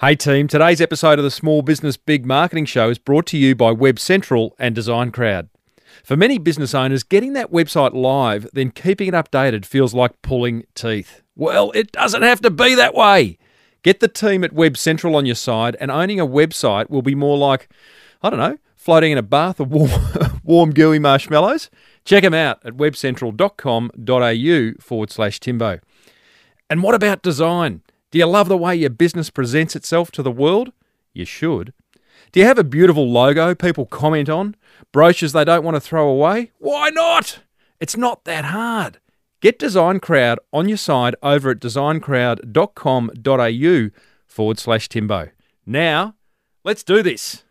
Hey team, today's episode of the Small Business Big Marketing Show is brought to you by Web Central and Design Crowd. For many business owners, getting that website live, then keeping it updated feels like pulling teeth. Well, it doesn't have to be that way. Get the team at Web Central on your side, and owning a website will be more like, I don't know, floating in a bath of warm, warm gooey marshmallows. Check them out at webcentral.com.au forward slash Timbo. And what about design? Do you love the way your business presents itself to the world? You should. Do you have a beautiful logo people comment on? Brochures they don't want to throw away? Why not? It's not that hard. Get Design Crowd on your side over at designcrowd.com.au forward slash Timbo. Now, let's do this.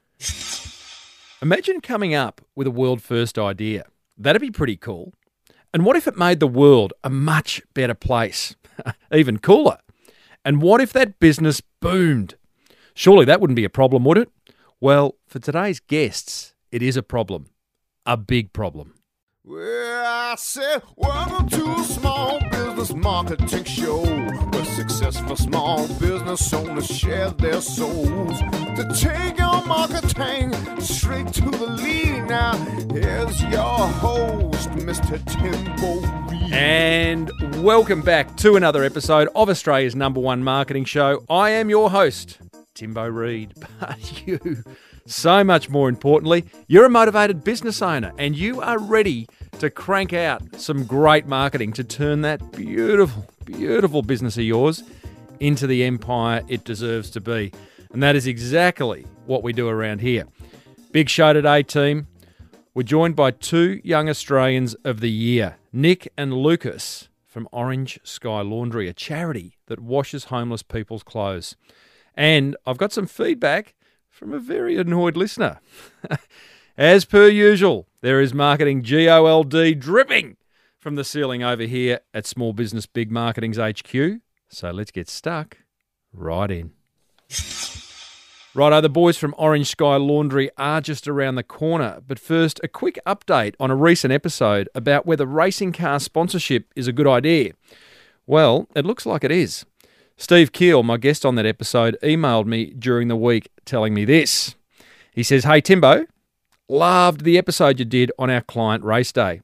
Imagine coming up with a world first idea. That'd be pretty cool. And what if it made the world a much better place? Even cooler. And what if that business boomed? Surely that wouldn't be a problem, would it? Well, for today's guests, it is a problem. A big problem. Well, I said, welcome to a small business marketing show where successful small business owners share their souls to take your marketing straight to the lead. Now, here's your host, Mr. Timbo Reed. And welcome back to another episode of Australia's number one marketing show. I am your host, Timbo Reed. But you, so much more importantly, you're a motivated business owner and you are ready to crank out some great marketing to turn that beautiful, beautiful business of yours into the empire it deserves to be. And that is exactly what we do around here. Big show today, team. We're joined by two young Australians of the year, Nick and Lucas from Orange Sky Laundry, a charity that washes homeless people's clothes. And I've got some feedback from a very annoyed listener. As per usual, there is marketing GOLD dripping from the ceiling over here at Small Business Big Marketing's HQ. So let's get stuck right in. Righto, the boys from Orange Sky Laundry are just around the corner. But first, a quick update on a recent episode about whether racing car sponsorship is a good idea. Well, it looks like it is. Steve Keel, my guest on that episode, emailed me during the week telling me this. He says, Hey Timbo, loved the episode you did on our client race day.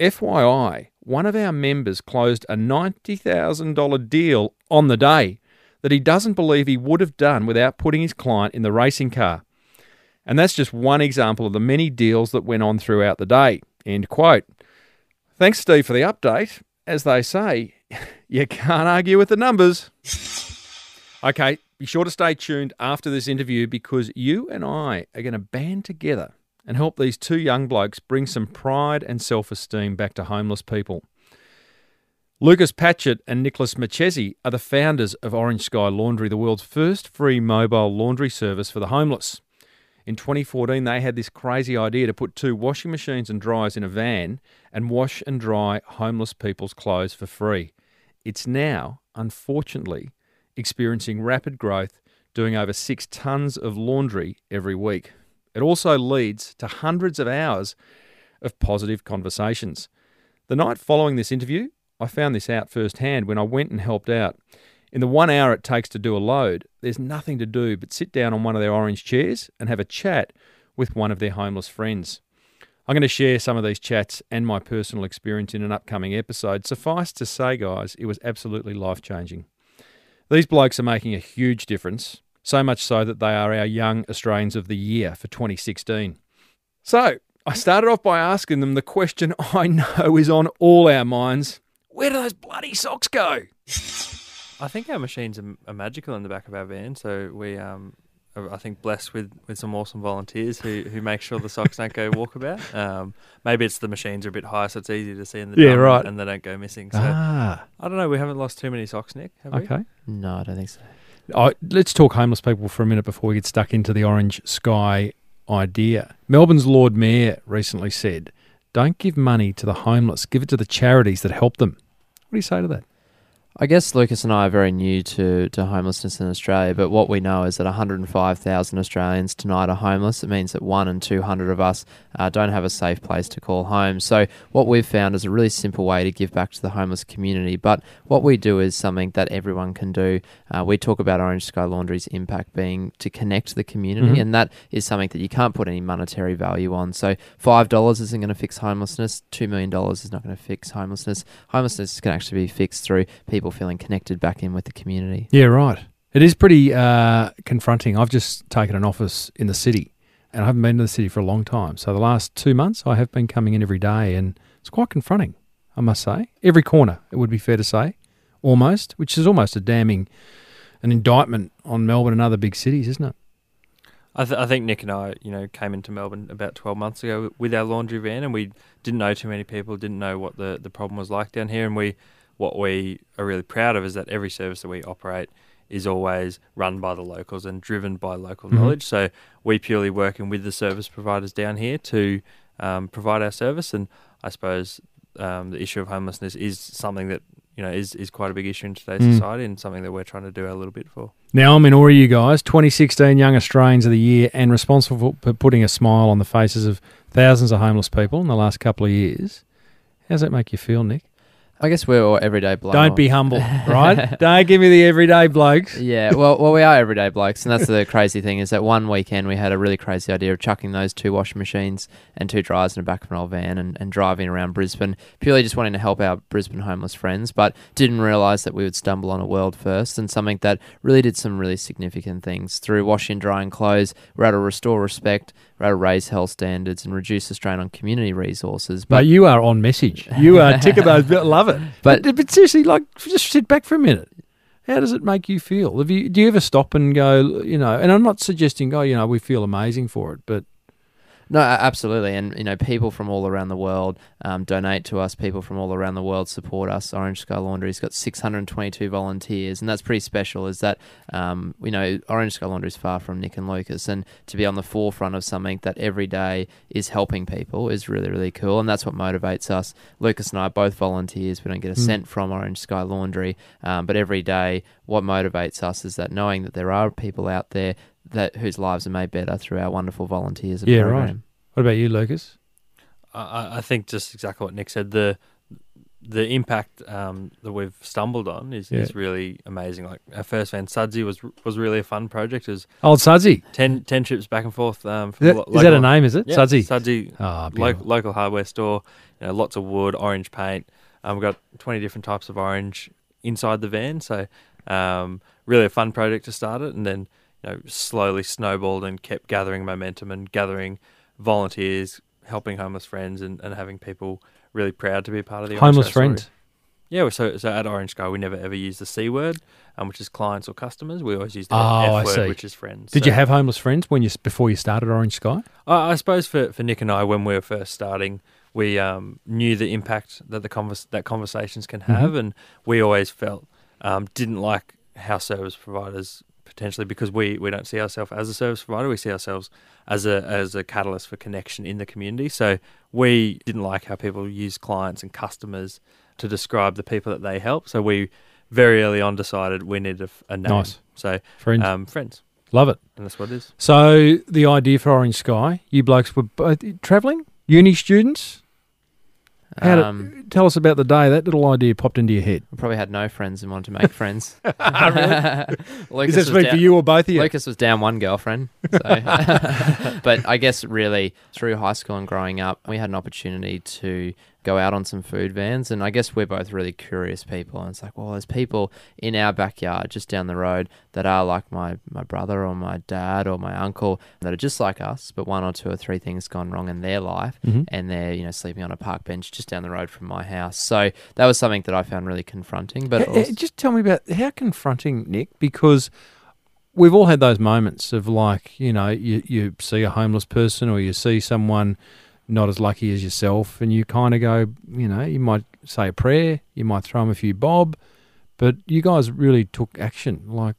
FYI, one of our members closed a $90,000 deal on the day that he doesn't believe he would have done without putting his client in the racing car. And that's just one example of the many deals that went on throughout the day. End quote. Thanks, Steve, for the update. As they say, you can't argue with the numbers. Okay, be sure to stay tuned after this interview because you and I are going to band together and help these two young blokes bring some pride and self esteem back to homeless people. Lucas Patchett and Nicholas Marchesi are the founders of Orange Sky Laundry, the world's first free mobile laundry service for the homeless. In 2014, they had this crazy idea to put two washing machines and dryers in a van and wash and dry homeless people's clothes for free. It's now, unfortunately, experiencing rapid growth, doing over six tons of laundry every week. It also leads to hundreds of hours of positive conversations. The night following this interview, I found this out firsthand when I went and helped out. In the one hour it takes to do a load, there's nothing to do but sit down on one of their orange chairs and have a chat with one of their homeless friends. I'm going to share some of these chats and my personal experience in an upcoming episode. Suffice to say, guys, it was absolutely life changing. These blokes are making a huge difference, so much so that they are our Young Australians of the Year for 2016. So, I started off by asking them the question I know is on all our minds where do those bloody socks go? I think our machines are, magical in the back of our van, so we um I think blessed with, with some awesome volunteers who, who make sure the socks don't go walkabout. Um, maybe it's the machines are a bit higher, so it's easier to see in the Yeah, right. and they don't go missing. So Ah, I don't know. We haven't lost too many socks, Nick. Have we? okay. No, I don't think so. I, let's talk homeless people for a minute before we get stuck into the orange sky idea. Melbourne's Lord Mayor recently said, Don't give money to the homeless, give it to the charities that help them. What do you say to that? I guess Lucas and I are very new to, to homelessness in Australia, but what we know is that 105,000 Australians tonight are homeless. It means that one in 200 of us uh, don't have a safe place to call home. So, what we've found is a really simple way to give back to the homeless community. But what we do is something that everyone can do. Uh, we talk about Orange Sky Laundry's impact being to connect the community, Mhm. and that is something that you can't put any monetary value on. So, $5 isn't going to fix homelessness, $2 million is not going to fix homelessness. Homelessness can actually be fixed through people feeling connected back in with the community. Yeah, right. It is pretty uh, confronting. I've just taken an office in the city, and I haven't been to the city for a long time. So the last two months, I have been coming in every day, and it's quite confronting. I must say, every corner. It would be fair to say, almost, which is almost a damning, an indictment on Melbourne and other big cities, isn't it? I, th- I think Nick and I, you know, came into Melbourne about 12 months ago with our laundry van, and we didn't know too many people, didn't know what the, the problem was like down here. And we, what we are really proud of is that every service that we operate is always run by the locals and driven by local Mhm. knowledge. So we purely working with the service providers down here to um, provide our service. And I suppose um, the issue of homelessness is something that you know is is quite a big issue in today's Mm. society, and something that we're trying to do our little bit for. Now I'm in awe of you guys. 2016 Young Australians of the Year, and responsible for putting a smile on the faces of thousands of homeless people in the last couple of years. How does that make you feel, Nick? I guess we're all everyday blokes. Don't be humble, right? Don't give me the everyday blokes. Yeah, well, well, we are everyday blokes, and that's the crazy thing is that one weekend we had a really crazy idea of chucking those two washing machines and two dryers in the back of an old van and, and driving around Brisbane, purely just wanting to help our Brisbane homeless friends, but didn't realise that we would stumble on a world first and something that really did some really significant things. Through washing drying clothes, we're able to restore respect, we're able to raise health standards and reduce the strain on community resources. But But you are on message. You are tick of those. Love it. But- But, but seriously, like, just sit back for a minute. How does it make you feel? Have you do you ever stop and go, you know? And I'm not suggesting, oh, you know, we feel amazing for it, but No, absolutely, and you know, people from all around the world um, donate to us. People from all around the world support us. Orange Sky Laundry's got 622 volunteers, and that's pretty special. Is that um, you know, Orange Sky Laundry is far from Nick and Lucas, and to be on the forefront of something that every day is helping people is really, really cool, and that's what motivates us. Lucas and I are both volunteers. We don't get a Mm. cent from Orange Sky Laundry, um, but every day, what motivates us is that knowing that there are people out there that whose lives are made better through our wonderful volunteers. Yeah, program. right. what about you, Lucas? I- I, I think just exactly what Nick said. The the impact um, that we've stumbled on is, Yeah. is really amazing. Like our first van, Sudsy, was was really a fun project. It was Old Sudsy. 10, 10 trips back and forth. Um, Is that, lo- is that a name? Is it Yeah, Sudsy? Sudsy, lo- local hardware store. You know, lots of wood, orange paint. Um, we've got twenty different types of orange inside the van. So um, really a fun project to start it, and then you know slowly snowballed and kept gathering momentum and gathering volunteers, helping homeless friends, and, and having people really proud to be a part of the Homeless friends. Yeah, so so at Orange Sky, we never ever use the c word, um, which is clients or customers. We always use the Oh, f word, which is friends. Did So- you have homeless friends when you before you started Orange Sky? I, I suppose for, for Nick and I, when we were first starting, we um, knew the impact that the convers- that conversations can Mm-hmm. have, and we always felt um, didn't like how service providers potentially because we, we don't see ourselves as a service provider, we see ourselves as a as a catalyst for connection in the community. So we didn't like how people use clients and customers to describe the people that they help. So we very early on decided we needed a, a name. Nice. So Friends, um, friends, love it. and that's what it is. So the idea for Orange Sky, you blokes were both travelling, uni students. How did- Um, Tell us about the day that little idea popped into your head. I probably had no friends and wanted to make friends. Does Lucas that was speak down, for you or both of you? Lucas was down one girlfriend. So. but I guess really through high school and growing up, we had an opportunity to go out on some food vans. And I guess we're both really curious people. And it's like, well, there's people in our backyard just down the road that are like my, my brother or my dad or my uncle that are just like us, but one or two or three things gone wrong in their life Mhm. and they're, you know, sleeping on a park bench just down the road from my house. So that was something that I found really confronting. But also, just tell me about how confronting, Nick, because we've all had those moments of like, you know, you, you see a homeless person or you see someone not as lucky as yourself, and you kind of go, you know, you might say a prayer, you might throw them a few bob, but you guys really took action. Like,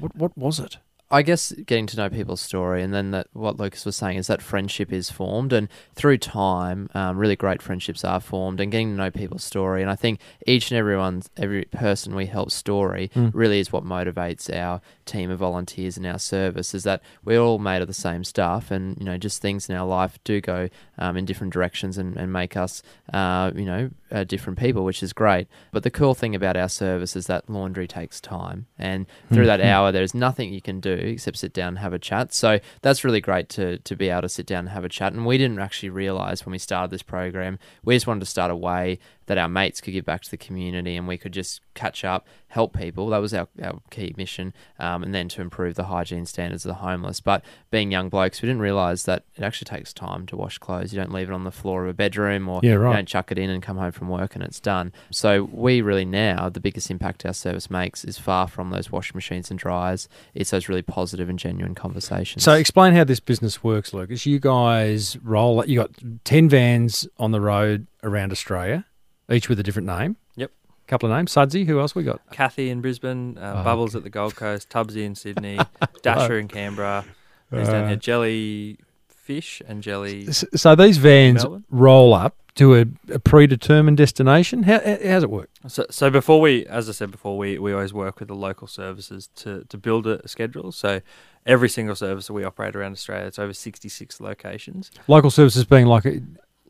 what what was it? I guess getting to know people's story, and then that what Lucas was saying is that friendship is formed, and through time, um, really great friendships are formed, and getting to know people's story. And I think each and everyone's every person we help story Mm. really is what motivates our team of volunteers and our service. Is that we're all made of the same stuff, and you know, just things in our life do go um, in different directions and, and make us, uh, you know, uh, different people, which is great. But the cool thing about our service is that laundry takes time, and through that Mhm. hour, there's nothing you can do except sit down and have a chat. So that's really great to to be able to sit down and have a chat. And we didn't actually realize when we started this program, we just wanted to start a way that our mates could give back to the community and we could just catch up, help people. That was our, our key mission, um, and then to improve the hygiene standards of the homeless. But being young blokes, we didn't realize that it actually takes time to wash clothes. You don't leave it on the floor of a bedroom or Yeah, you right. don't chuck it in and come home from work and it's done. So we really now the biggest impact our service makes is far from those washing machines and dryers. It's those really positive and genuine conversations. So explain how this business works, Lucas. You guys roll. You got ten vans on the road around Australia, each with a different name. Yep. Couple of names. Sudsy. Who else we got? Kathy in Brisbane, uh, Oh, Bubbles at the Gold Coast, Tubbsy in Sydney, Dasher in Canberra. There's down Uh, here Jelly Fish and Jelly. So these vans roll up to a, a predetermined destination. How, how how's it work? So, so before we, as I said before, we, we always work with the local services to, to build a schedule. So every single service that we operate around Australia, it's over 66 locations. Local services being like a,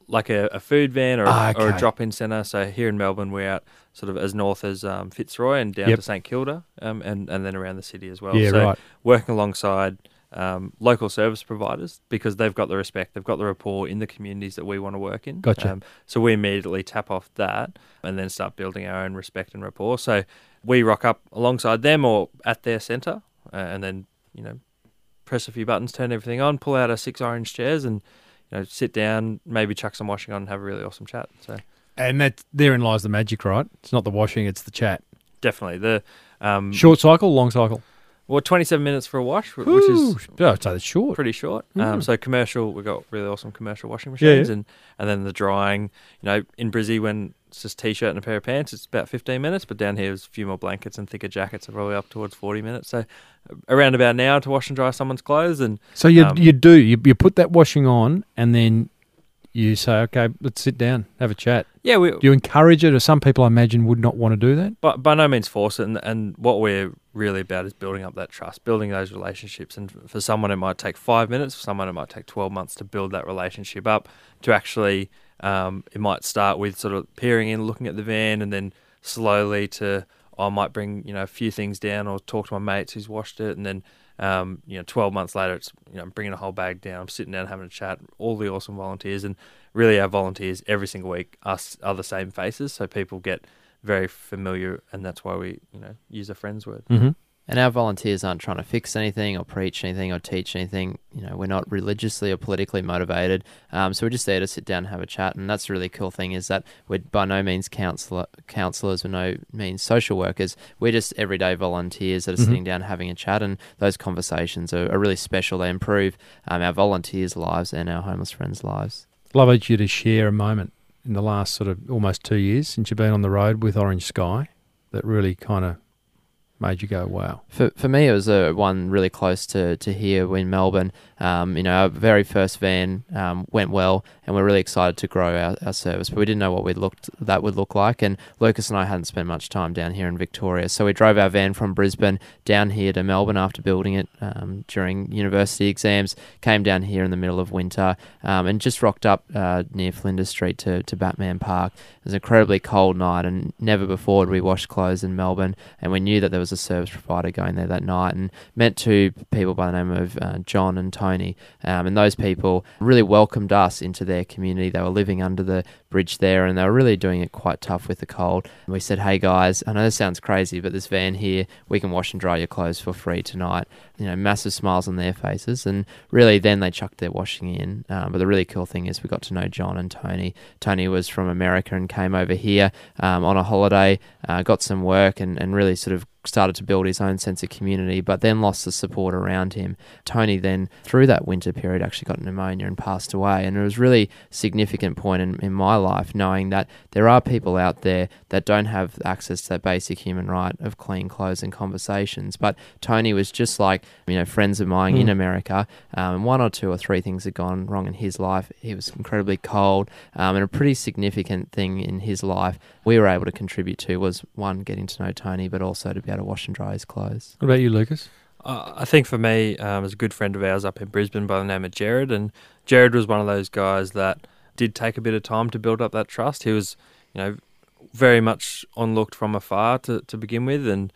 like a, a food van or, Ah, a, or a drop-in centre. So here in Melbourne, we're out sort of as north as um, Fitzroy and down Yep. to St Kilda, um, and and then around the city as well. yeah, so right. working alongside um, local service providers because they've got the respect, they've got the rapport in the communities that we want to work in. Gotcha. Um, so we immediately tap off that and then start building our own respect and rapport. So we rock up alongside them or at their centre, uh, and then you know press a few buttons, turn everything on, pull out our six orange chairs, and you know sit down, maybe chuck some washing on, and have a really awesome chat. So And that therein lies the magic, right? It's not the washing; it's the chat. definitely the um, Short cycle, long cycle. Well, twenty-seven minutes for a wash, wh- which is Ooh, oh, I'd say that's short. pretty short. Mm. Um, so commercial, we've got really awesome commercial washing machines, yeah. and and then the drying. You know, in Brizzy, when it's just t-shirt and a pair of pants, it's about fifteen minutes. But down here, there's a few more blankets and thicker jackets, are probably up towards forty minutes. So uh, around about now to wash and dry someone's clothes, and So you Um, you do you, you put that washing on, and then you say, okay, let's sit down, have a chat. yeah, we Do you encourage it, or some people I imagine would not want to do that? but by no means force it. And, and what we're really about is building up that trust, building those relationships. And for someone, it might take five minutes. For someone, it might take 12 months to build that relationship up. To actually, um, it might start with sort of peering in, looking at the van, and then slowly to, I might bring, you know, a few things down or talk to my mates who's washed it. And then, um, you know, 12 months later, it's, you know, I'm bringing a whole bag down. I'm sitting down having a chat, all the awesome volunteers. And really, our volunteers every single week us are the same faces. So people get, very familiar, and that's why we, you know, use a friend's word. Mm-hmm. And our volunteers aren't trying to fix anything or preach anything or teach anything. You know, we're not religiously or politically motivated. Um, so we're just there to sit down and have a chat. And that's the really cool thing is that we're by no means counselor, counselors, we're no means social workers. We're just everyday volunteers that are Mhm. sitting down having a chat. And those conversations are, are really special. They improve um, our volunteers' lives and our homeless friends' lives. Love each you to share a moment in the last sort of almost two years since you've been on the road with Orange Sky that really kind of made you go, wow. For for me, it was a one really close to, to here in Melbourne. Um, you know, our very first van um, went well, and we're really excited to grow our, our service. But we didn't know what we looked that would look like. And Lucas and I hadn't spent much time down here in Victoria, so we drove our van from Brisbane down here to Melbourne after building it um, during university exams. Came down here in the middle of winter, um, and just rocked up uh, near Flinders Street to, to Batman Park. It was an incredibly cold night, and never before had we washed clothes in Melbourne. And we knew that there was a service provider going there that night, and met two people by the name of uh, John and Tony. Um, and those people really welcomed us into their community. They were living under the bridge there, and they were really doing it quite tough with the cold. And we said, "Hey guys, I know this sounds crazy, but this van here, we can wash and dry your clothes for free tonight." You know, massive smiles on their faces, and really then they chucked their washing in. Um, but the really cool thing is we got to know John and Tony. Tony was from America and came over here um, on a holiday, uh, got some work, and, and really sort of started to build his own sense of community, but then lost the support around him. Tony then, through that winter period, actually got pneumonia and passed away. And it was really significant point in, in my life knowing that there are people out there that don't have access to that basic human right of clean clothes and conversations. But Tony was just like, you know, friends of mine in America. Um, one or two or three things had gone wrong in his life. He was incredibly cold, um, and a pretty significant thing in his life we were able to contribute to was one, getting to know Tony, but also to be able to wash and dry his clothes. What about you, Lucas? Uh, I think for me, um, as a good friend of ours up in Brisbane by the name of Jared, and Jared was one of those guys that did take a bit of time to build up that trust. He was, you know, very much onlooked from afar to, to begin with, and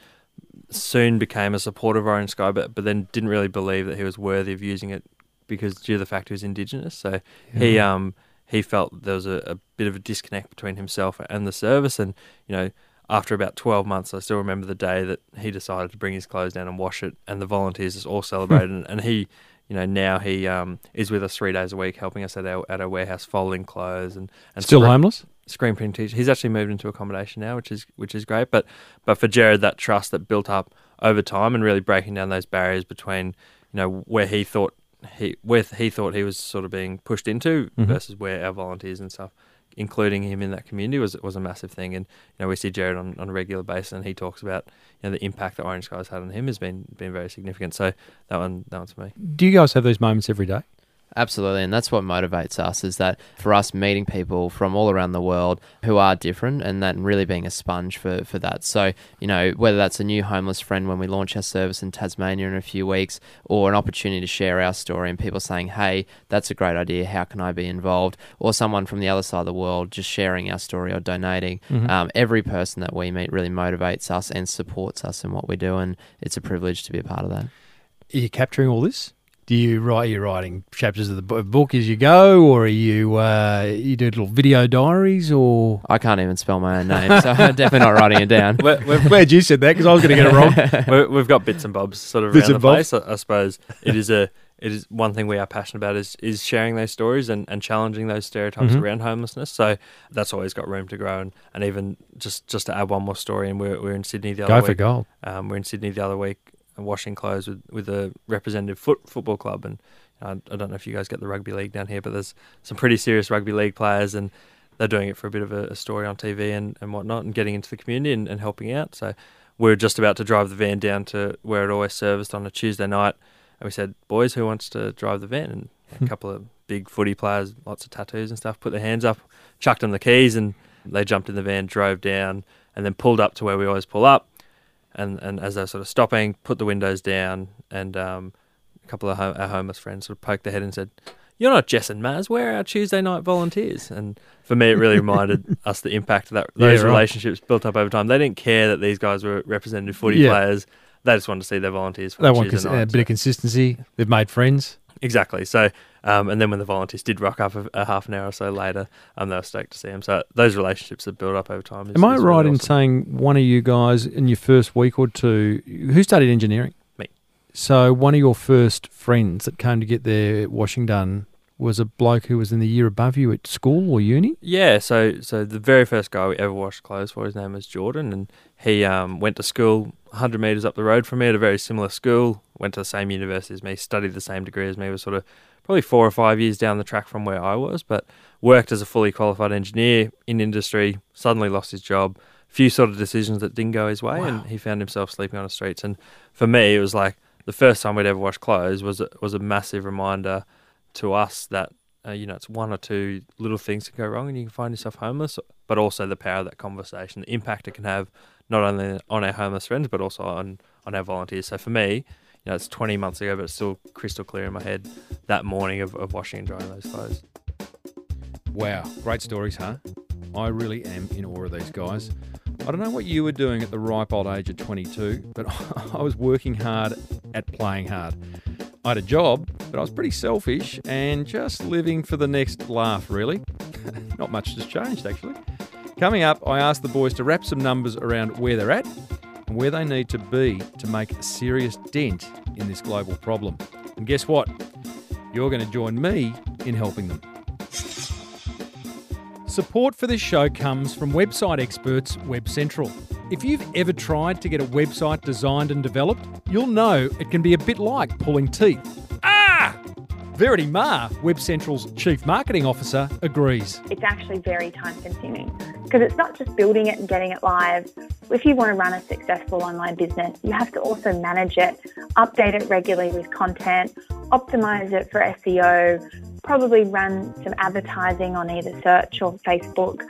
soon became a supporter of Orange Sky, but, but then didn't really believe that he was worthy of using it because due to the fact he was Indigenous. So he um he felt there was a, a bit of a disconnect between himself and the service, and you know after about 12 months, I still remember the day that he decided to bring his clothes down and wash it, and the volunteers just all celebrated. and, and he, you know, now he um, is with us three days a week, helping us at our at our warehouse, folding clothes and, and Still screen- homeless? screen printing teacher. He's actually moved into accommodation now, which is which is great. But but for Jared, that trust that built up over time and really breaking down those barriers between you know where he thought he where he thought he was sort of being pushed into Mhm. versus where our volunteers and stuff. Including him in that community was was a massive thing, and you know we see Jared on, on a regular basis, and he talks about you know the impact that Orange Sky's had on him has been been very significant. So that one that one's me. Do you guys have those moments every day? Absolutely, and that's what motivates us is that for us meeting people from all around the world who are different and that really being a sponge for, for that. So, you know, whether that's a new homeless friend when we launch our service in Tasmania in a few weeks or an opportunity to share our story and people saying, hey, that's a great idea, how can I be involved? Or someone from the other side of the world just sharing our story or donating. Um, every person that we meet really motivates us and supports us in what we do, and it's a privilege to be a part of that. Are you capturing all this? Do you write? Are you writing chapters of the book as you go, or are you uh, you do little video diaries, or I can't even spell my own name, so I'm definitely not writing it down. We're, we're, glad you said that because I was going to get it wrong. we we've got bits and bobs sort of Bits around the bobs. place. I, I suppose it is a it is one thing we are passionate about is is sharing those stories and, and challenging those stereotypes Mhm. around homelessness. So that's always got room to grow. And, and even just just to add one more story, and we're we're in Sydney the other week. Go for gold. Um, we're in Sydney the other week washing clothes with with a representative foot football club, and I, I don't know if you guys get the rugby league down here, but there's some pretty serious rugby league players and. They're doing it for a bit of a, a story on TV and, and whatnot, and getting into the community and, and helping out. So we are just about to drive the van down to where it always serviced on a Tuesday night. And we said, boys, who wants to drive the van? And a hmm. couple of big footy players, lots of tattoos and stuff, put their hands up, chucked them the keys, and they jumped in the van, drove down, and then pulled up to where we always pull up. And, and as they're sort of stopping, put the windows down, and um, a couple of ho- our homeless friends sort of poked their head and said, you're not Jess and Maz. We're our Tuesday night volunteers. And for me, it really reminded us the impact that Yeah, those right. relationships built up over time. They didn't care that these guys were representative footy Yeah. players. They just wanted to see their volunteers for They want cons- a night. bit of consistency. They've made friends. Exactly. So, um, and then when the volunteers did rock up a, a half an hour or so later, um, they were stoked to see him. So those relationships that build up over time. Is, Am I right really in awesome. saying one of you guys in your first week or two who studied engineering? Me. So one of your first friends that came to get their washing done was a bloke who was in the year above you at school or uni. Yeah, so so the very first guy we ever washed clothes for, his name was Jordan, and he um, went to school 100 metres up the road from me at a very similar school, went to the same university as me, studied the same degree as me, was sort of probably four or five years down the track from where I was, but worked as a fully qualified engineer in industry, suddenly lost his job, few sort of decisions that didn't go his way, and he found himself sleeping on the streets. And for me, it was like the first time we'd ever washed clothes was a, was a massive reminder to us that uh, you know it's one or two little things that go wrong and you can find yourself homeless, but also the power of that conversation, the impact it can have not only on our homeless friends but also on on our volunteers. So for me, know, it's 20 months ago, but it's still crystal clear in my head that morning of, of washing and drying those clothes. Wow, great stories, huh? I really am in awe of these guys. I don't know what you were doing at the ripe old age of 22, but I was working hard at playing hard. I had a job, but I was pretty selfish and just living for the next laugh, really. Not much has changed, actually. Coming up, I asked the boys to wrap some numbers around where they're at where they need to be to make a serious dent in this global problem. And guess what? You're going to join me in helping them. Support for this show comes from website experts Web Central. If you've ever tried to get a website designed and developed, you'll know it can be a bit like pulling teeth. Ah! Verity Ma, Web Central's Chief Marketing Officer, agrees. it's actually very time consuming because it's not just building it and getting it live. If you want to run a successful online business, you have to also manage it, update it regularly with content, optimize it for SEO, probably run some advertising on either search or Facebook.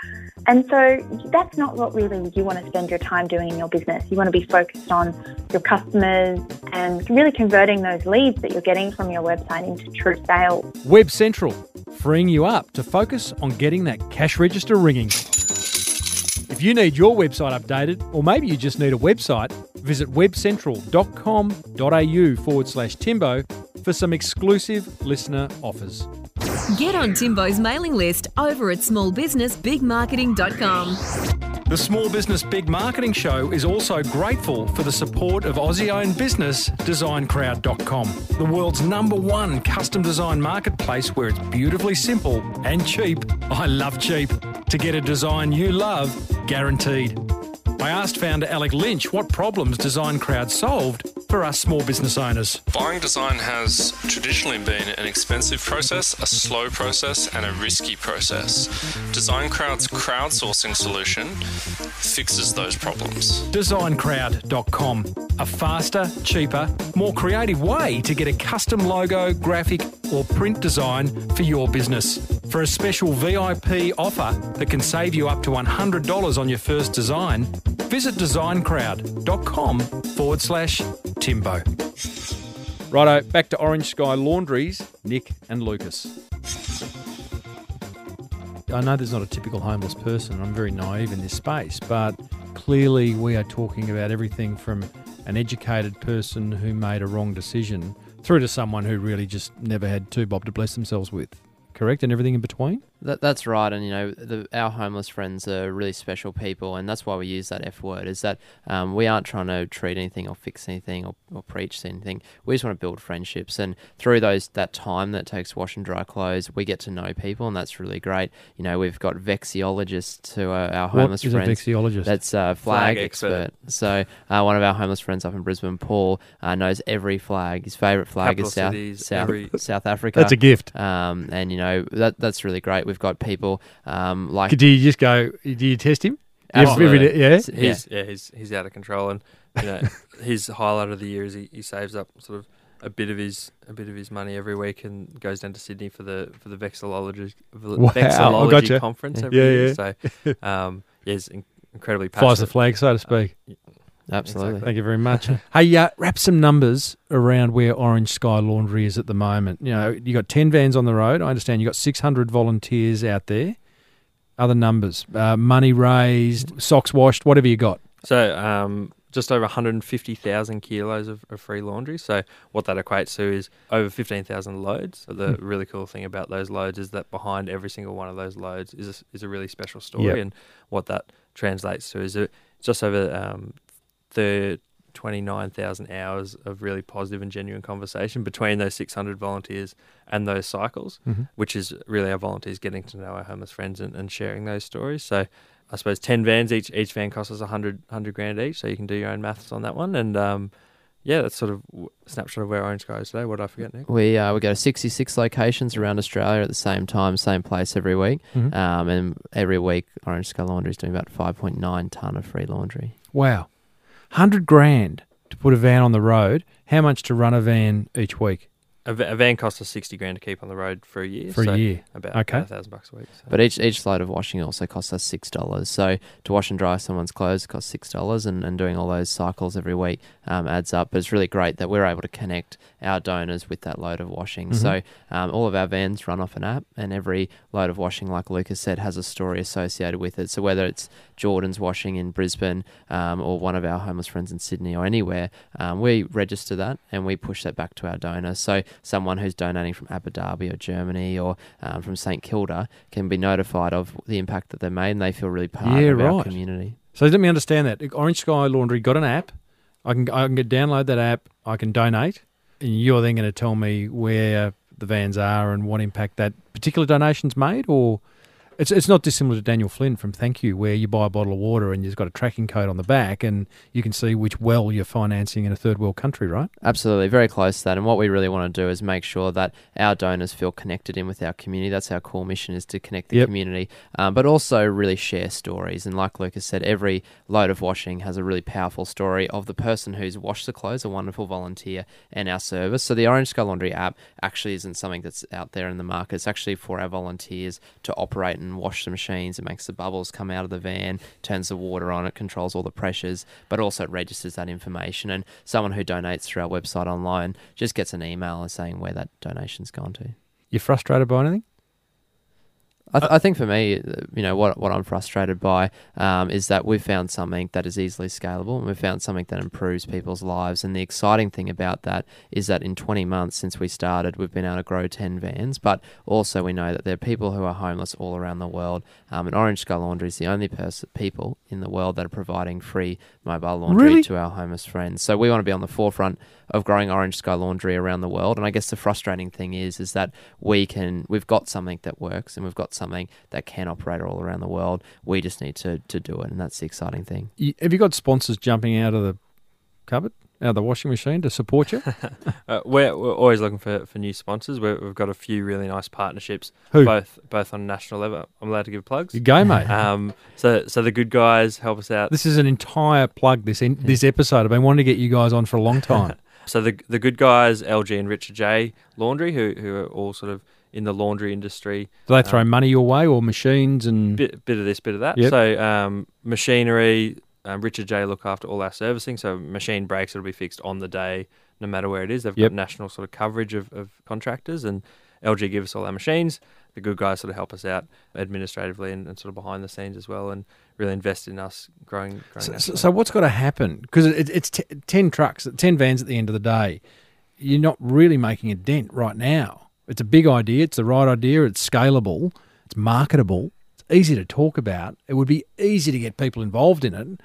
And so that's not what really you want to spend your time doing in your business. You want to be focused on your customers and really converting those leads that you're getting from your website into true sales. Web Central, freeing you up to focus on getting that cash register ringing. If you need your website updated, or maybe you just need a website, visit webcentral.com.au forward slash Timbo for some exclusive listener offers. Get on Timbo's mailing list over at smallbusinessbigmarketing.com. The Small Business Big Marketing Show is also grateful for the support of Aussie owned business DesignCrowd.com, the world's number one custom design marketplace where it's beautifully simple and cheap. I love cheap. To get a design you love, guaranteed. I asked founder Alec Lynch what problems Design Crowd solved for us small business owners. Buying design has traditionally been an expensive process, a slow process, and a risky process. Design Crowd's crowdsourcing solution fixes those problems. DesignCrowd.com, a faster, cheaper, more creative way to get a custom logo, graphic, or print design for your business. For a special VIP offer that can save you up to $100 on your first design, visit designcrowd.com forward slash Timbo. Righto, back to Orange Sky Laundry's, Nick and Lucas. I know there's not a typical homeless person. I'm very naive in this space, but clearly we are talking about everything from an educated person who made a wrong decision through to someone who really just never had two bob to bless themselves with. Correct? And everything in between? That, that's right, and you know the, our homeless friends are really special people, and that's why we use that F word. Is that um, we aren't trying to treat anything or fix anything or, or preach anything. We just want to build friendships, and through those that time that takes wash and dry clothes, we get to know people, and that's really great. You know, we've got vexillologists who are our homeless what is friends. a vexillologist? That's a flag, Flag expert. expert. So uh, one of our homeless friends up in Brisbane, Paul, uh, knows every flag. His favourite flag Capital is South cities, South, every- South Africa. That's a gift. Um, and you know that that's really great. We've got people um, like Do you just go, do you test him? Absolutely. Every day- yeah? S- yeah. He's, yeah, he's he's out of control, and you know his highlight of the year is he, he saves up sort of a bit of his a bit of his money every week and goes down to Sydney for the for the vexillology Wow, I vexillology gotcha. conference every Yeah, year. yeah. So um, yeah, he's in- incredibly passionate. Flies the flag, so to speak. Absolutely. Thank you very much. hey, uh, wrap some numbers around where Orange Sky Laundry is at the moment. You know, you got ten vans on the road. I understand you got six hundred volunteers out there. Other numbers, uh, money raised, socks washed, whatever you got. So um, just over 150,000 kilos of, of free laundry. So what that equates to is over 15,000 loads. So the really cool thing about those loads is that behind every single one of those loads is a, is a really special story, Yep. and what that translates to is a, just over um, the 29,000 hours of really positive and genuine conversation between those 600 volunteers and those cycles, which is really our volunteers getting to know our homeless friends and, and sharing those stories. So I suppose 10 vans, each each van costs us 100, 100 grand each, so you can do your own maths on that one. And um, yeah, that's sort of w- a snapshot of where Orange Sky is today. What did I forget, Nick? We uh, we go to 66 locations around Australia at the same time, same place every week. Mhm. Um, and every week, Orange Sky Laundry is doing about 5.9 ton of free laundry. Wow, hundred grand to put a van on the road. How much to run a van each week A, a van costs us 60 grand to keep on the road for a year. for so a year? About Okay. a thousand bucks a week. So. But each each load of washing also costs us six dollars. So to wash and dry someone's clothes costs six dollars, and, and doing all those cycles every week um, adds up. But it's really great that we're able to connect our donors with that load of washing. So um, all of our vans run off an app, and every load of washing, like Lucas said, has a story associated with it. So whether it's Jordan's washing in Brisbane um, or one of our homeless friends in Sydney or anywhere, um, we register that and we push that back to our donor. So someone who's donating from Abu Dhabi or Germany or um, from St Kilda can be notified of the impact that they made and they feel really part Yeah, of our community. So let me understand that. Orange Sky Laundry got an app. I can I can get download that app. I can donate, and you're then going to tell me where the vans are and what impact that particular donation's made, or It's it's not dissimilar to Daniel Flynn from Thank You, where you buy a bottle of water and you've got a tracking code on the back, and you can see which well you're financing in a third world country, right? Absolutely, very close to that. And what we really want to do is make sure that our donors feel connected in with our community. That's our core mission is to connect the Yep. community, um, but also really share stories. And like Lucas said, every load of washing has a really powerful story of the person who's washed the clothes, a wonderful volunteer, and our service. So the Orange Sky Laundry app actually isn't something that's out there in the market. It's actually for our volunteers to operate and wash the machines. It makes the bubbles come out of the van, turns the water on, it controls all the pressures, but also registers that information. And someone who donates through our website online just gets an email saying where that donation's gone to. You frustrated by anything? I, th- I think for me, you know, what what I'm frustrated by um, is that we've found something that is easily scalable, and we've found something that improves people's lives. And the exciting thing about that is that in 20 months since we started, we've been able to grow 10 vans. But also, we know that there are people who are homeless all around the world, um, and Orange Sky Laundry is the only pers- people in the world that are providing free mobile laundry Really? to our homeless friends. So we want to be on the forefront of growing Orange Sky Laundry around the world. And I guess the frustrating thing is, is that we can, we've got something that works, and we've got something that can operate all around the world. We just need to to do it, and that's the exciting thing. Have you got sponsors jumping out of the cupboard, out of the washing machine to support you? Uh, we're, we're always looking for, for new sponsors. We're, we've got a few really nice partnerships, Who? both both on national level. I'm allowed to give plugs. You go, mate. Um, so so the good guys help us out. This is an entire plug. This in, this episode. I've been wanting to get you guys on for a long time. So the the good guys, LG and Richard J Laundry, who who are all sort of in the laundry industry. Do they throw Um, money your way or machines and Bit bit of this, bit of that. Yep. So um, machinery. Um, Richard J look after all our servicing. So machine breaks, it'll be fixed on the day, no matter where it is. They've Yep. got national sort of coverage of, of contractors, and LG give us all our machines. The good guys sort of help us out administratively and, and sort of behind the scenes as well, and really invest in us growing. growing So, so, so what's got to happen? Because it, it's t- ten trucks, ten vans at the end of the day. You're not really making a dent right now. It's a big idea. It's the right idea. It's scalable. It's marketable. It's easy to talk about. It would be easy to get people involved in it.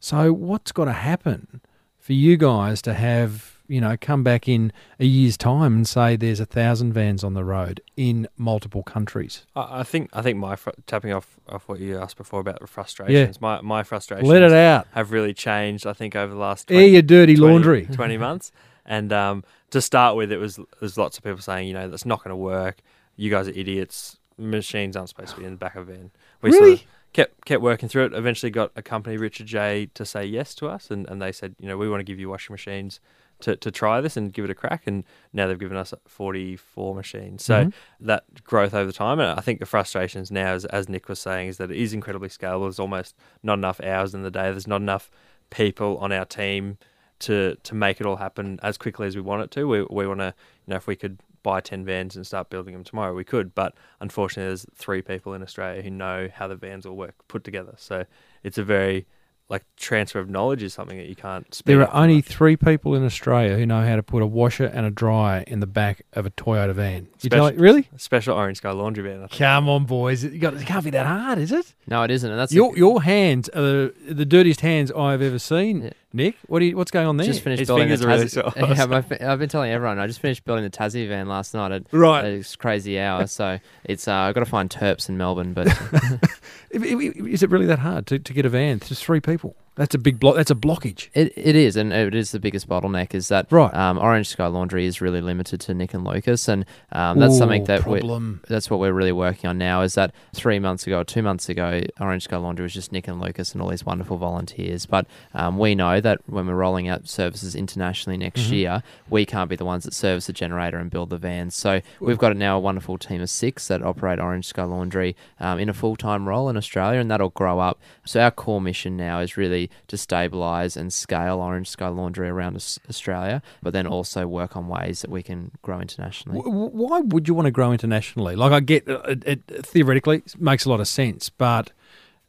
So what's got to happen for you guys to have you know come back in a year's time and say there's a thousand vans on the road in multiple countries? I think I think my fr- tapping off off what you asked before about the frustrations. My my frustrations. Let it out. Have really changed. I think over the last Air your dirty 20 laundry. 20 months. And um, to start with, it was there's lots of people saying, you know, that's not going to work. You guys are idiots. Machines aren't supposed to be in the back of a van. We sort of kept kept working through it. Eventually, got a company, Richard J, to say yes to us, and, and they said, you know, we want to give you washing machines to, to try this and give it a crack. And now they've given us 44 machines. So Mhm. that growth over time, and I think the frustrations now, is, as Nick was saying, is that it is incredibly scalable. There's almost not enough hours in the day. There's not enough people on our team to to make it all happen as quickly as we want it to. We we want to, you know, if we could buy ten vans and start building them tomorrow, we could. But unfortunately, there's three people in Australia who know how the vans all work put together. So it's a very like transfer of knowledge is something that you can't. There are only much. three people in Australia who know how to put a washer and a dryer in the back of a Toyota van. You Special- tell really? special Orange Sky laundry van. I think. Come on, boys! It, got, it can't be that hard, is it? No, it isn't, and that's Your your hands are the, the dirtiest hands I've ever seen. Yeah. Nick, what do you, what's going on there? just finished His building the fingers are really Tassie. yeah, my I've been telling everyone. I just finished building the Tassie van last night at Right. at this crazy hour. So it's uh, I've got to find Terps in Melbourne, but If- if- Is it really that hard to, to get a van? Just three people. That's a big block. That's a blockage. It, it is, and it is the biggest bottleneck. Is that Right. Um, Orange Sky Laundry is really limited to Nick and Lucas, and um, that's something Ooh, that we that's what we're really working on now. Is that three months ago, or two months ago, Orange Sky Laundry was just Nick and Lucas and all these wonderful volunteers. But um, we know that when we're rolling out services internationally next Mhm. year, we can't be the ones that service the generator and build the vans. So we've got now a wonderful team of six that operate Orange Sky Laundry um, in a full time role in Australia, and that'll grow up. So our core mission now is really to stabilise and scale Orange Sky Laundry around Australia, but then also work on ways that we can grow internationally. Why would you want to grow internationally? Like, I get uh, it, it theoretically it makes a lot of sense, but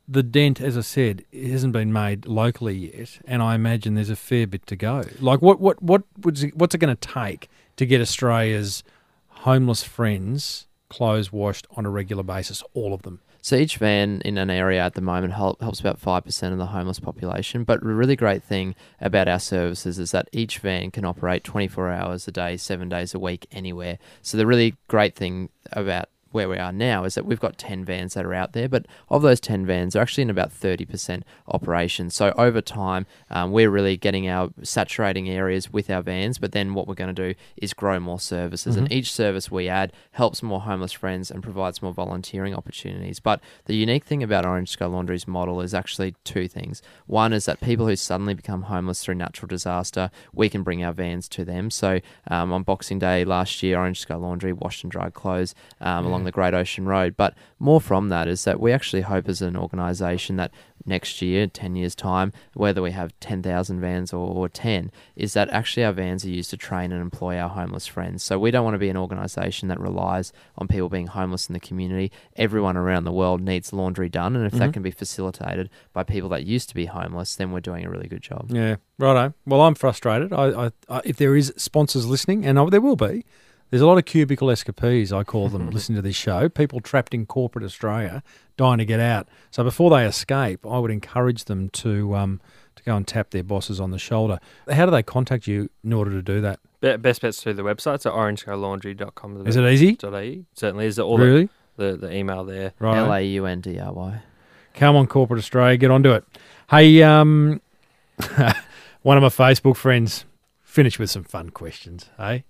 the dent, as I said, hasn't been made locally yet, and I imagine there's a fair bit to go. Like, what what what would it- what's it going to take to get Australia's homeless friends clothes washed on a regular basis, all of them? So each van in an area at the moment helps about 5% of the homeless population. But the really great thing about our services is that each van can operate 24 hours a day, seven days a week, anywhere. So the really great thing about where we are now is that we've got 10 vans that are out there, but of those 10 vans, they're actually in about 30% operation. So over time, um, we're really getting our saturating areas with our vans, but then what we're going to do is grow more services. And each service we add helps more homeless friends and provides more volunteering opportunities. But the unique thing about Orange Sky Laundry's model is actually two things. One is that people who suddenly become homeless through natural disaster, we can bring our vans to them. So um, on Boxing Day last year, Orange Sky Laundry washed and dried clothes um, along mm. the Great Ocean Road. But more from that is that we actually hope as an organisation that next year, 10 years' time, whether we have 10,000 vans or, or 10, is that actually our vans are used to train and employ our homeless friends. So we don't want to be an organisation that relies on people being homeless in the community. Everyone around the world needs laundry done. And if that mm-hmm. can be facilitated by people that used to be homeless, then we're doing a really good job. Yeah, righto. Well, I'm frustrated. I, I, I if there is sponsors listening, and I, there will be, there's a lot of cubicle escapees. I call them. listening to this show, people trapped in corporate Australia, dying to get out. So before they escape, I would encourage them to um, to go and tap their bosses on the shoulder. How do they contact you in order to do that? Be- Best bets through the website, so orangeskylaundry.com. Is it easy? .au. Certainly is. All Really? the, the, the email there. Right. L A U N D R Y. Come on, corporate Australia, get on onto it. Hey, um, one of my Facebook friends finish with some fun questions. Hey,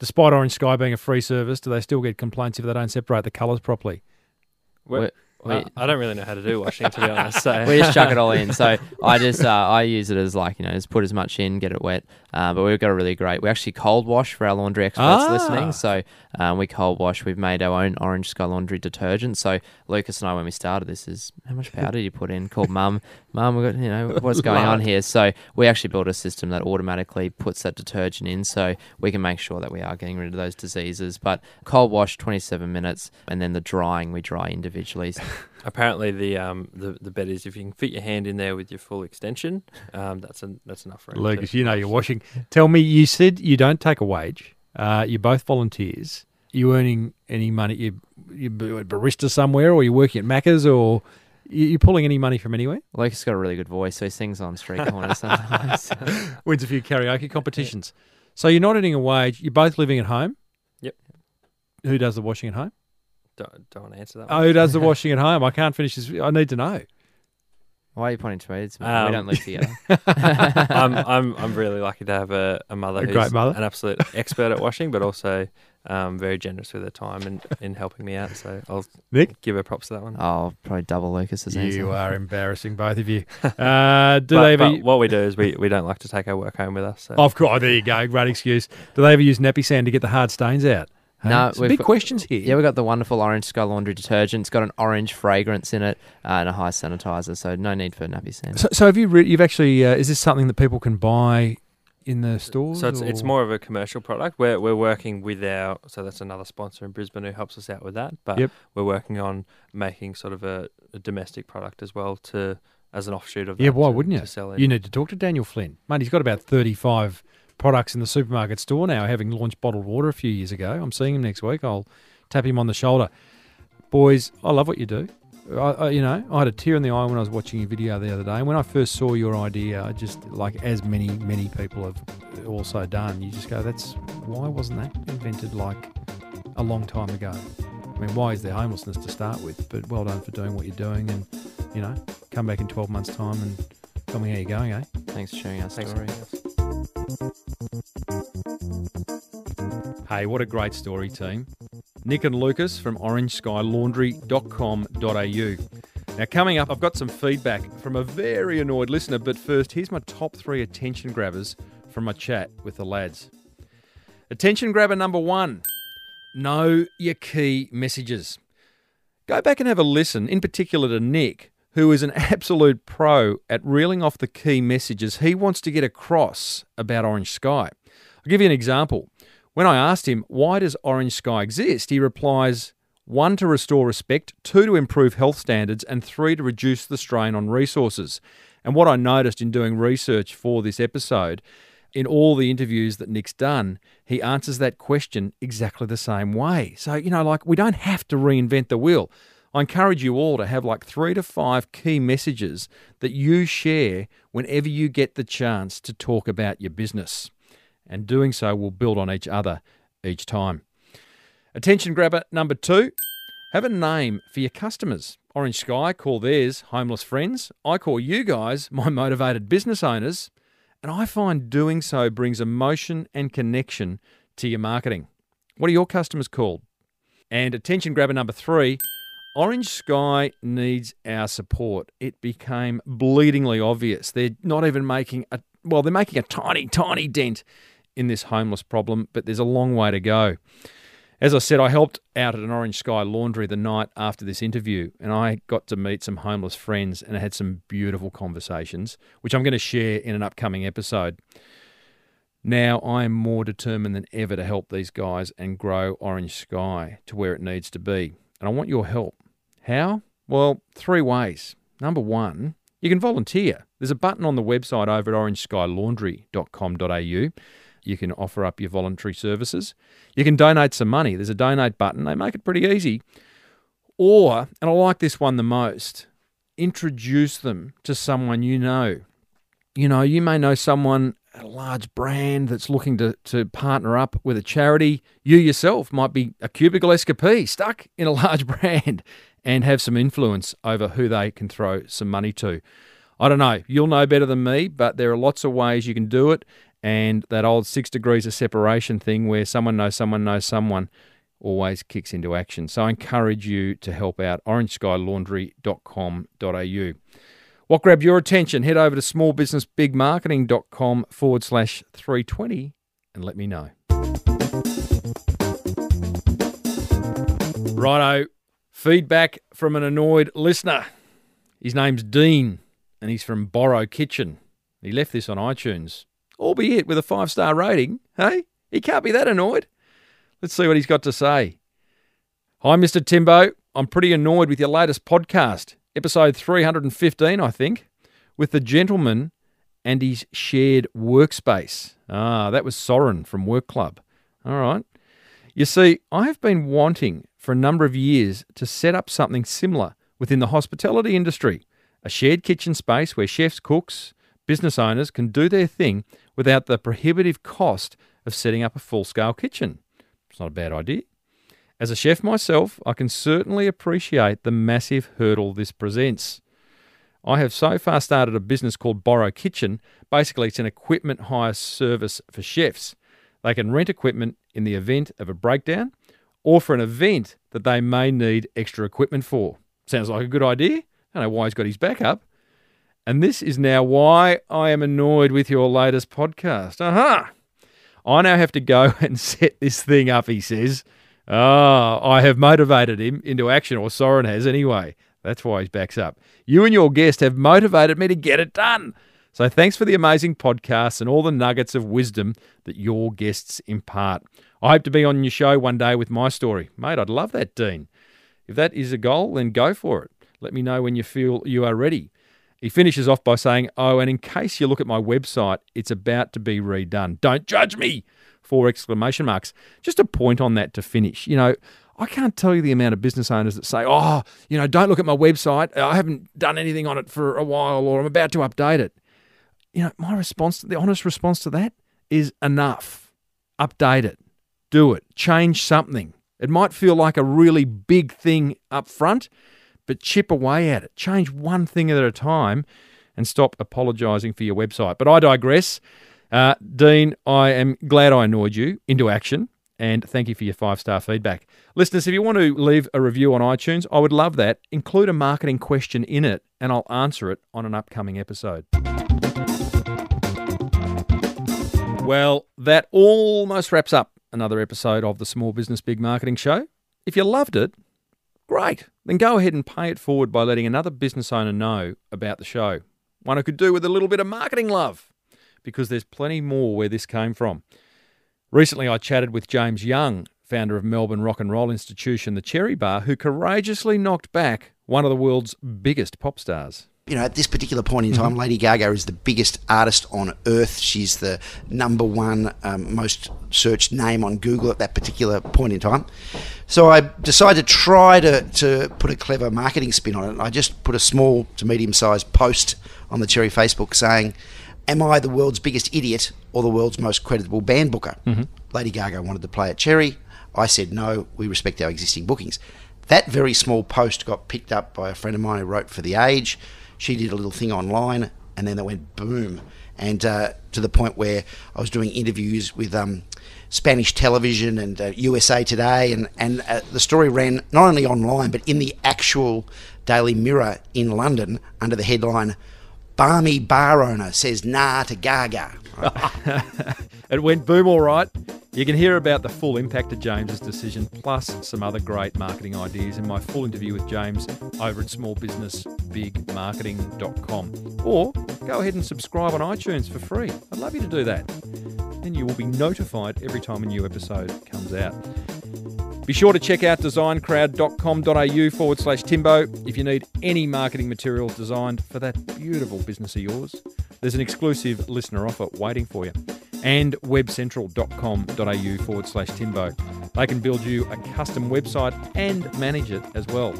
despite Orange Sky being a free service, do they still get complaints if they don't separate the colours properly? Uh, I don't really know how to do washing, to be honest. So we just chuck it all in. So I just uh, I use it as like you know just put as much in, get it wet. Uh, but we've got a really great. We actually cold wash for our laundry experts Ah. listening. So um, we cold wash. We've made our own Orange Sky Laundry detergent. So Lucas and I, when we started this, is how much powder did you put in? Called Mum. Mum, we got you know what's going on here. So we actually built a system that automatically puts that detergent in, so we can make sure that we are getting rid of those diseases. But cold wash, twenty seven minutes, and then the drying we dry individually. apparently the um the, the bet is if you can fit your hand in there with your full extension, um that's an, that's enough for Lucas, you know you're washing. Tell me, you said you don't take a wage. Uh, you're both volunteers. you earning any money? You you a barista somewhere, or you're working at Macca's, or you, you pulling any money from anywhere? Lucas got a really good voice, so he sings on street corners sometimes. Wins a few karaoke competitions. So you're not earning a wage. You're both living at home. Yep. Who does the washing at home? Don't, don't want to answer that. Oh, who does the washing at home? I can't finish this. I need to know. Why are you pointing to me? It's, we Um, don't live together. I'm I'm I'm really lucky to have a, a mother A who's great mother. an absolute expert at washing, but also um, very generous with her time and in helping me out. So I'll Nick? give her props for that one. I'll probably double Lucas's answer. You are embarrassing, both of you. Uh, do but, they ever? but what we do is we, we don't like to take our work home with us. So. Of course, oh, there you go. Great excuse. Do they ever use Napisan to get the hard stains out? Hey, No, we've big got- questions here. Yeah, we've got the wonderful Orange Sky Laundry detergent. It's got an orange fragrance in it uh, and a high sanitizer, so no need for Napisan. So, so have you? Re- you've actually? Uh, is this something that people can buy in the stores? So it's, it's more of a commercial product. We're we're working with our so that's another sponsor in Brisbane who helps us out with that. But Yep. we're working on making sort of a, a domestic product as well to as an offshoot of Yeah, why to- wouldn't you? sell in. You need to talk to Daniel Flynn, mate. He's got about thirty-five products in the supermarket store now, having launched bottled water a few years ago. I'm seeing him next week. I'll tap him on the shoulder. Boys, I love what you do. I, I, you know, I had a tear in the eye when I was watching your video the other day. When I first saw your idea, I just like as many many people have also done. You just go, "That's why wasn't that invented like a long time ago?" I mean, why is there homelessness to start with? But well done for doing what you're doing, and you know, come back in 12 months' time and tell me how you're going, eh? Thanks for sharing our Thanks. story. Hey, what a great story, team. Nick and Lucas from orangeskylaundry.com.au. Now, coming up, I've got some feedback from a very annoyed listener, but first, here's my top three attention grabbers from my chat with the lads. Attention grabber number one know your key messages. Go back and have a listen, in particular to Nick, who is an absolute pro at reeling off the key messages he wants to get across about Orange Sky. I'll give you an example. When I asked him, why does Orange Sky exist? He replies, one, to restore respect, two, to improve health standards, and three, to reduce the strain on resources. And what I noticed in doing research for this episode, in all the interviews that Nick's done, he answers that question exactly the same way. So, you know, like we don't have to reinvent the wheel. I encourage you all to have like three to five key messages that you share whenever you get the chance to talk about your business. And doing so will build on each other each time. Attention grabber number two Have a name for your customers. Orange Sky call theirs homeless friends. I call you guys my motivated business owners. And I find doing so brings emotion and connection to your marketing. What are your customers called? And attention grabber number three Orange Sky needs our support. It became bleedingly obvious. They're not even making a, well, they're making a tiny, tiny dent in this homeless problem, but there's a long way to go. As I said, I helped out at an Orange Sky laundry the night after this interview, and I got to meet some homeless friends and I had some beautiful conversations, which I'm going to share in an upcoming episode. Now I am more determined than ever to help these guys and grow Orange Sky to where it needs to be. And I want your help. How? Well, three ways. Number one, you can volunteer. There's a button on the website over at orangeskylaundry.com.au. You can offer up your voluntary services. You can donate some money. There's a donate button. They make it pretty easy. Or, and I like this one the most, introduce them to someone you know. You know, you may know someone at a large brand that's looking to, to partner up with a charity. You yourself might be a cubicle escapee stuck in a large brand and have some influence over who they can throw some money to. I don't know. You'll know better than me, but there are lots of ways you can do it. And that old six degrees of separation thing where someone knows someone knows someone always kicks into action. So I encourage you to help out orangeskylaundry.com.au. What grabbed your attention? Head over to smallbusinessbigmarketing.com forward slash 320 and let me know. Righto, feedback from an annoyed listener. His name's Dean and he's from Borrow Kitchen. He left this on iTunes, albeit with a five star rating. Hey, he can't be that annoyed. Let's see what he's got to say. Hi, Mr. Timbo. I'm pretty annoyed with your latest podcast, episode 315, I think, with the gentleman and his shared workspace. Ah, that was Soren from Work Club. All right. You see, I have been wanting for a number of years to set up something similar within the hospitality industry a shared kitchen space where chefs, cooks, business owners can do their thing without the prohibitive cost of setting up a full scale kitchen. It's not a bad idea. As a chef myself, I can certainly appreciate the massive hurdle this presents. I have so far started a business called Borrow Kitchen. Basically, it's an equipment hire service for chefs. They can rent equipment in the event of a breakdown or for an event that they may need extra equipment for. Sounds like a good idea. I don't know why he's got his back up. And this is now why I am annoyed with your latest podcast. Uh-huh. I now have to go and set this thing up, he says. Ah, oh, I have motivated him into action, or Soren has anyway. That's why his back's up. You and your guest have motivated me to get it done. So thanks for the amazing podcast and all the nuggets of wisdom that your guests impart. I hope to be on your show one day with my story. Mate, I'd love that, Dean. If that is a goal, then go for it. Let me know when you feel you are ready. He finishes off by saying, Oh, and in case you look at my website, it's about to be redone. Don't judge me! Four exclamation marks. Just a point on that to finish. You know, I can't tell you the amount of business owners that say, Oh, you know, don't look at my website. I haven't done anything on it for a while or I'm about to update it. You know, my response, the honest response to that is enough. Update it. Do it. Change something. It might feel like a really big thing up front, but chip away at it. Change one thing at a time and stop apologising for your website. But I digress. Uh, Dean, I am glad I annoyed you into action and thank you for your five star feedback. Listeners, if you want to leave a review on iTunes, I would love that. Include a marketing question in it and I'll answer it on an upcoming episode. Well, that almost wraps up another episode of the Small Business Big Marketing Show. If you loved it, Great. Then go ahead and pay it forward by letting another business owner know about the show. One I could do with a little bit of marketing love, because there's plenty more where this came from. Recently, I chatted with James Young, founder of Melbourne rock and roll institution The Cherry Bar, who courageously knocked back one of the world's biggest pop stars you know, at this particular point in time, mm-hmm. Lady Gaga is the biggest artist on earth. She's the number one um, most searched name on Google at that particular point in time. So I decided to try to, to put a clever marketing spin on it. I just put a small to medium sized post on the Cherry Facebook saying, Am I the world's biggest idiot or the world's most creditable band booker? Mm-hmm. Lady Gaga wanted to play at Cherry. I said, No, we respect our existing bookings. that very small post got picked up by a friend of mine who wrote for The Age. She did a little thing online, and then they went boom. And uh, to the point where I was doing interviews with um, Spanish television and uh, USA Today, and, and uh, the story ran not only online, but in the actual Daily Mirror in London under the headline Barmy bar owner says nah to Gaga. It went boom all right. You can hear about the full impact of James's decision, plus some other great marketing ideas in my full interview with James over at smallbusinessbigmarketing.com. Or go ahead and subscribe on iTunes for free. I'd love you to do that. Then you will be notified every time a new episode comes out. Be sure to check out designcrowd.com.au forward slash Timbo if you need any marketing materials designed for that beautiful business of yours. There's an exclusive listener offer waiting for you. And webcentral.com.au forward slash Timbo. They can build you a custom website and manage it as well.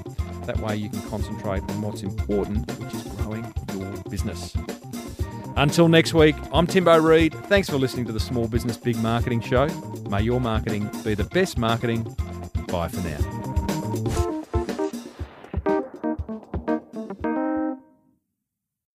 That way you can concentrate on what's important, which is growing your business. Until next week, I'm Timbo Reid. Thanks for listening to the Small Business Big Marketing Show. May your marketing be the best marketing. Bye for now.